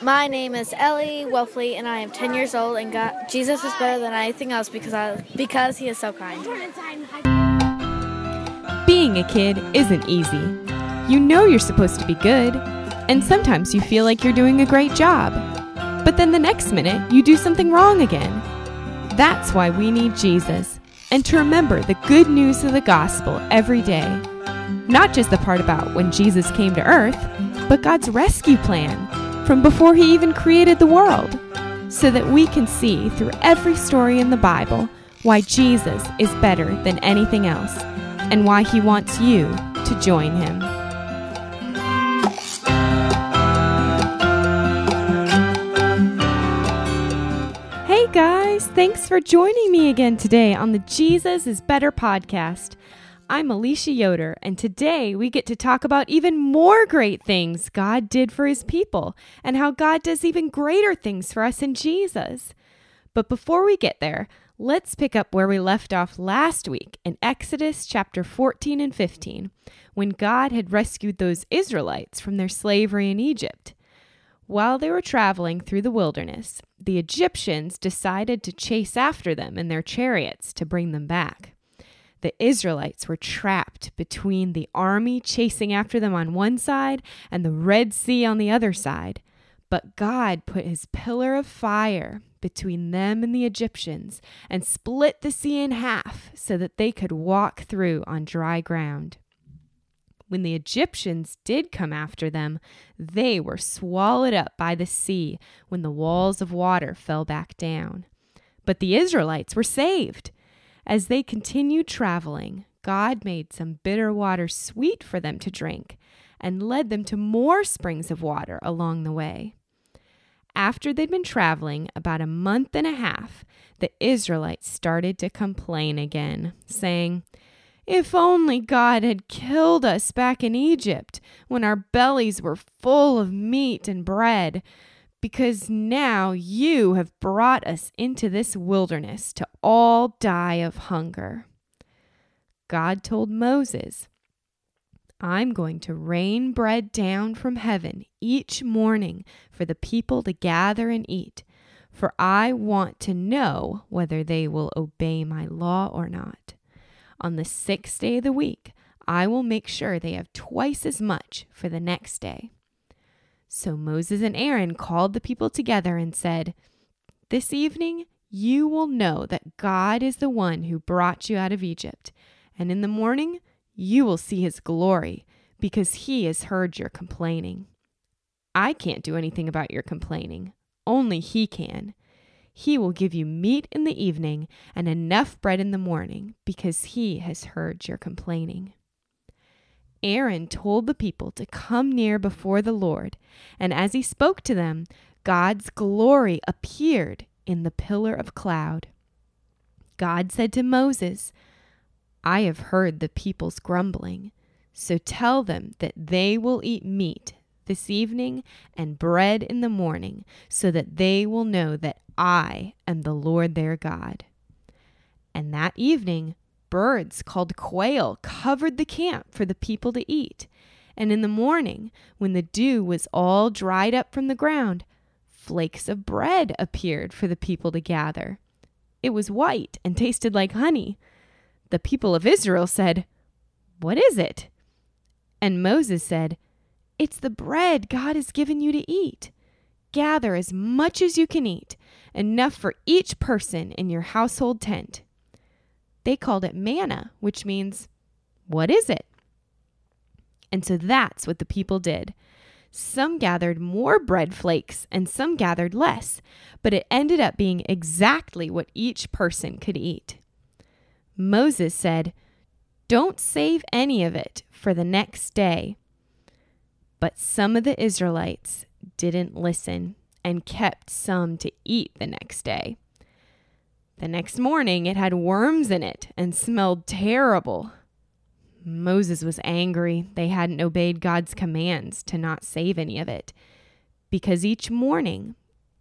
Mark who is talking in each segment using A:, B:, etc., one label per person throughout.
A: My name is Ellie Welfley, and I am 10 years old. And God, Jesus is better than anything else because I, because He is so kind.
B: Being a kid isn't easy. You know you're supposed to be good, and sometimes you feel like you're doing a great job. But then the next minute, you do something wrong again. That's why we need Jesus, and to remember the good news of the gospel every day. Not just the part about when Jesus came to earth, but God's rescue plan from before He even created the world, so that we can see through every story in the Bible why Jesus is better than anything else and why He wants you to join Him. Hey guys, thanks for joining me again today on the Jesus is Better podcast. I'm Alicia Yoder, and today we get to talk about even more great things God did for his people and how God does even greater things for us in Jesus. But before we get there, let's pick up where we left off last week in Exodus chapter 14 and 15, when God had rescued those Israelites from their slavery in Egypt. While they were traveling through the wilderness, the Egyptians decided to chase after them in their chariots to bring them back. The Israelites were trapped between the army chasing after them on one side and the Red Sea on the other side. But God put his pillar of fire between them and the Egyptians and split the sea in half so that they could walk through on dry ground when the Egyptians did come after them, they were swallowed up by the sea when the walls of water fell back down. But the Israelites were saved. As they continued traveling, God made some bitter water sweet for them to drink and led them to more springs of water along the way. After they'd been traveling about a month and a half, the Israelites started to complain again, saying, if only God had killed us back in Egypt when our bellies were full of meat and bread, because now you have brought us into this wilderness to all die of hunger. God told Moses, I'm going to rain bread down from heaven each morning for the people to gather and eat, for I want to know whether they will obey my law or not. On the sixth day of the week, I will make sure they have twice as much for the next day. So Moses and Aaron called the people together and said, This evening you will know that God is the one who brought you out of Egypt, and in the morning you will see his glory, because he has heard your complaining. I can't do anything about your complaining, only he can. He will give you meat in the evening and enough bread in the morning, because he has heard your complaining. Aaron told the people to come near before the Lord, and as he spoke to them, God's glory appeared in the pillar of cloud. God said to Moses, I have heard the people's grumbling, so tell them that they will eat meat this evening and bread in the morning, so that they will know that I am the Lord their God. And that evening, birds called quail covered the camp for the people to eat. And in the morning, when the dew was all dried up from the ground, flakes of bread appeared for the people to gather. It was white and tasted like honey. The people of Israel said, What is it? And Moses said, It's the bread God has given you to eat. Gather as much as you can eat, enough for each person in your household tent. They called it manna, which means, What is it? And so that's what the people did. Some gathered more bread flakes and some gathered less, but it ended up being exactly what each person could eat. Moses said, Don't save any of it for the next day. But some of the Israelites didn't listen and kept some to eat the next day. The next morning, it had worms in it and smelled terrible. Moses was angry they hadn't obeyed God's commands to not save any of it, because each morning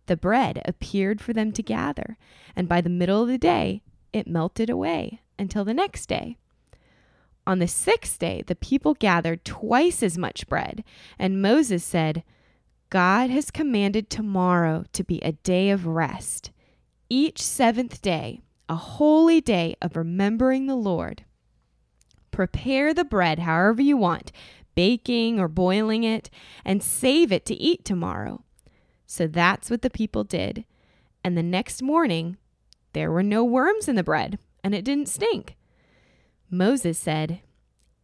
B: the bread appeared for them to gather, and by the middle of the day it melted away until the next day. On the sixth day, the people gathered twice as much bread, and Moses said, God has commanded tomorrow to be a day of rest, each seventh day, a holy day of remembering the Lord. Prepare the bread however you want, baking or boiling it, and save it to eat tomorrow. So that's what the people did. And the next morning, there were no worms in the bread, and it didn't stink. Moses said,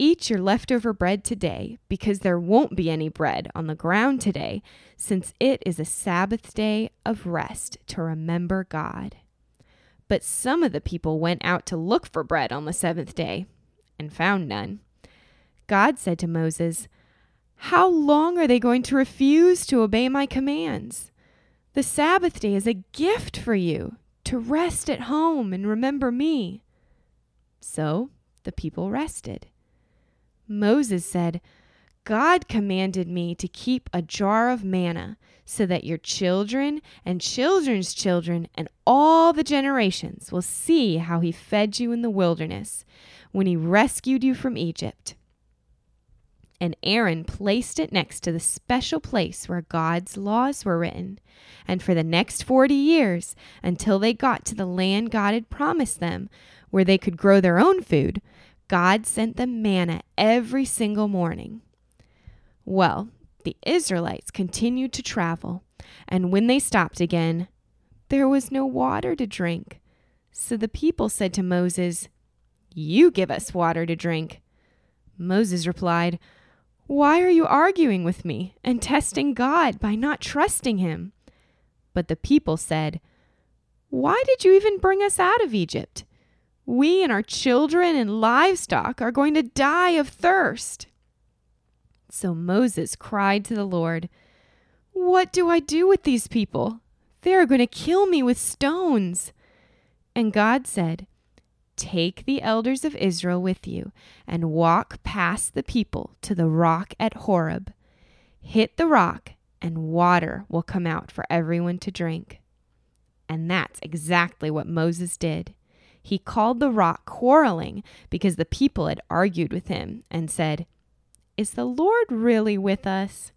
B: Eat your leftover bread today, because there won't be any bread on the ground today, since it is a Sabbath day of rest to remember God. But some of the people went out to look for bread on the seventh day and found none. God said to Moses, How long are they going to refuse to obey my commands? The Sabbath day is a gift for you to rest at home and remember me. So the people rested. Moses said, God commanded me to keep a jar of manna so that your children and children's children and all the generations will see how he fed you in the wilderness when he rescued you from Egypt. And Aaron placed it next to the special place where God's laws were written. And for the next 40 years, until they got to the land God had promised them, where they could grow their own food, God sent them manna every single morning. Well, the Israelites continued to travel, and when they stopped again, there was no water to drink. So the people said to Moses, You give us water to drink. Moses replied, Why are you arguing with me and testing God by not trusting him? But the people said, Why did you even bring us out of Egypt? We and our children and livestock are going to die of thirst. So Moses cried to the Lord, What do I do with these people? They are going to kill me with stones. And God said, Take the elders of Israel with you and walk past the people to the rock at Horeb. Hit the rock, and water will come out for everyone to drink. And that's exactly what Moses did. He called the rock quarreling because the people had argued with him and said, is the Lord really with us?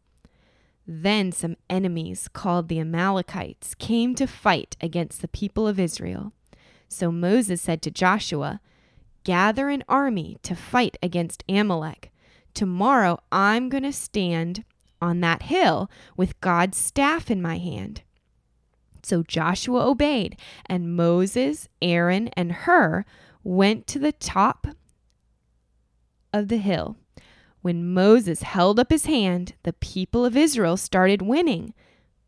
B: Then some enemies called the Amalekites came to fight against the people of Israel. So Moses said to Joshua, Gather an army to fight against Amalek. Tomorrow I'm going to stand on that hill with God's staff in my hand. So Joshua obeyed, and Moses, Aaron, and Hur went to the top of the hill. When Moses held up his hand, the people of Israel started winning.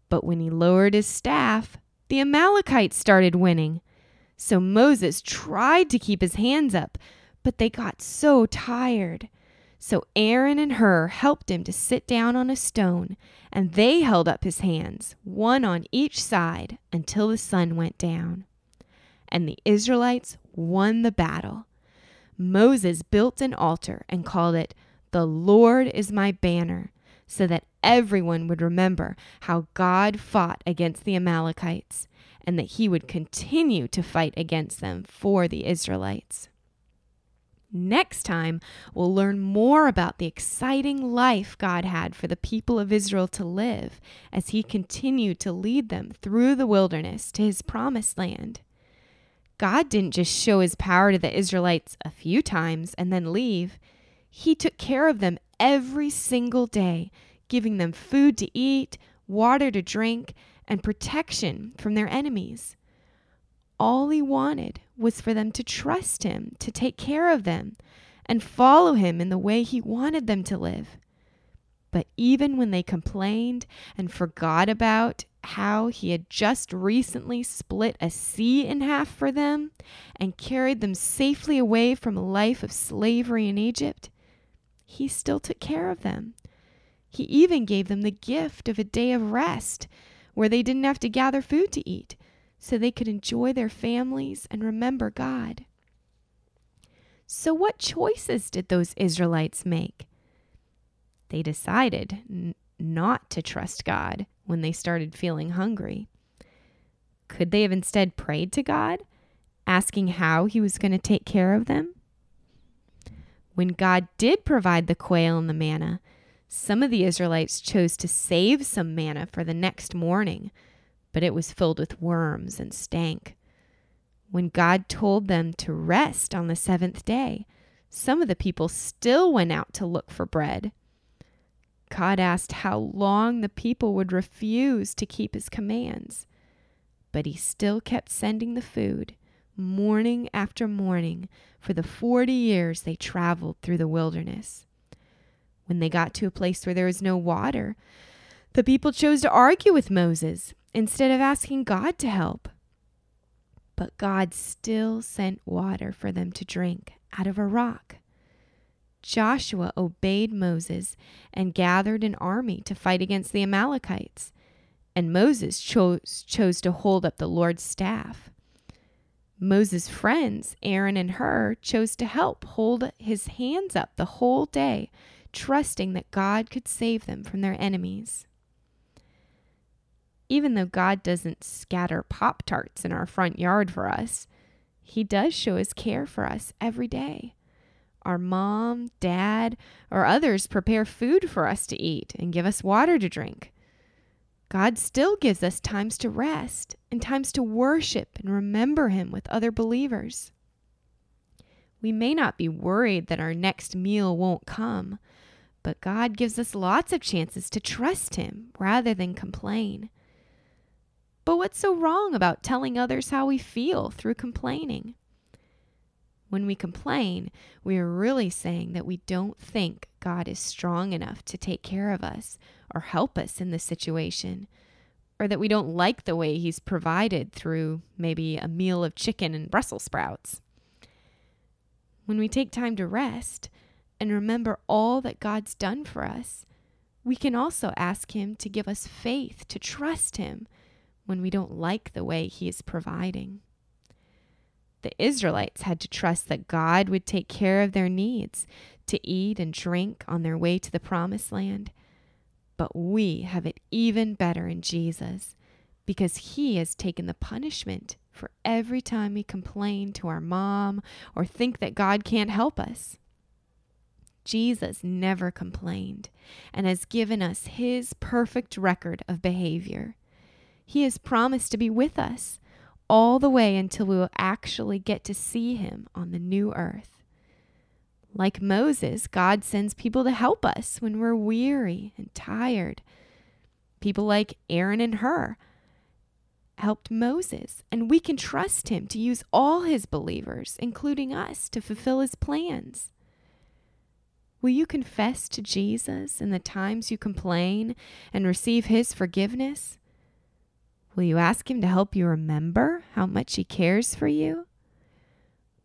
B: But when he lowered his staff, the Amalekites started winning. So Moses tried to keep his hands up, but they got so tired. So Aaron and Hur helped him to sit down on a stone, and they held up his hands, one on each side, until the sun went down. And the Israelites won the battle. Moses built an altar and called it the Lord is my banner, so that everyone would remember how God fought against the Amalekites and that he would continue to fight against them for the Israelites. Next time, we'll learn more about the exciting life God had for the people of Israel to live as he continued to lead them through the wilderness to his promised land. God didn't just show his power to the Israelites a few times and then leave. He took care of them every single day, giving them food to eat, water to drink, and protection from their enemies. All he wanted was for them to trust him, to take care of them, and follow him in the way he wanted them to live. But even when they complained and forgot about how he had just recently split a sea in half for them and carried them safely away from a life of slavery in Egypt, he still took care of them. He even gave them the gift of a day of rest where they didn't have to gather food to eat so they could enjoy their families and remember God. So, what choices did those Israelites make? They decided n- not to trust God when they started feeling hungry. Could they have instead prayed to God, asking how He was going to take care of them? When God did provide the quail and the manna, Some of the Israelites chose to save some manna for the next morning, but it was filled with worms and stank. When God told them to rest on the seventh day, some of the people still went out to look for bread. God asked how long the people would refuse to keep his commands, but he still kept sending the food morning after morning for the 40 years they traveled through the wilderness. When they got to a place where there was no water, the people chose to argue with Moses instead of asking God to help. But God still sent water for them to drink out of a rock. Joshua obeyed Moses and gathered an army to fight against the Amalekites, and Moses chose, chose to hold up the Lord's staff. Moses' friends, Aaron and Hur, chose to help hold his hands up the whole day, trusting that God could save them from their enemies. Even though God doesn't scatter Pop Tarts in our front yard for us, He does show His care for us every day. Our mom, dad, or others prepare food for us to eat and give us water to drink. God still gives us times to rest and times to worship and remember Him with other believers. We may not be worried that our next meal won't come, but God gives us lots of chances to trust Him rather than complain. But what's so wrong about telling others how we feel through complaining? When we complain, we are really saying that we don't think God is strong enough to take care of us or help us in this situation, or that we don't like the way He's provided through maybe a meal of chicken and Brussels sprouts. When we take time to rest and remember all that God's done for us, we can also ask Him to give us faith to trust Him when we don't like the way He is providing. The Israelites had to trust that God would take care of their needs to eat and drink on their way to the promised land. But we have it even better in Jesus because He has taken the punishment for every time we complain to our mom or think that God can't help us. Jesus never complained and has given us His perfect record of behavior. He has promised to be with us all the way until we will actually get to see him on the new earth. Like Moses, God sends people to help us when we're weary and tired. People like Aaron and Hur helped Moses, and we can trust him to use all his believers, including us, to fulfill his plans. Will you confess to Jesus in the times you complain and receive his forgiveness? Will you ask Him to help you remember how much He cares for you?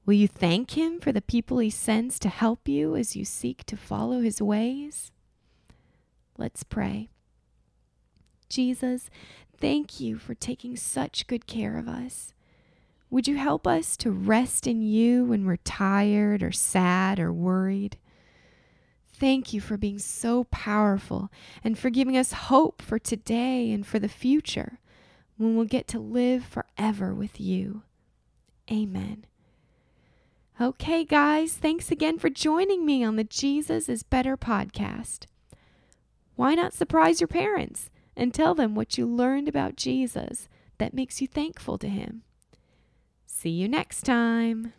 B: Will you thank Him for the people He sends to help you as you seek to follow His ways? Let's pray. Jesus, thank you for taking such good care of us. Would you help us to rest in you when we're tired or sad or worried? Thank you for being so powerful and for giving us hope for today and for the future when we'll get to live forever with you. Amen. Okay, guys, thanks again for joining me on the Jesus is Better podcast. Why not surprise your parents and tell them what you learned about Jesus that makes you thankful to him? See you next time.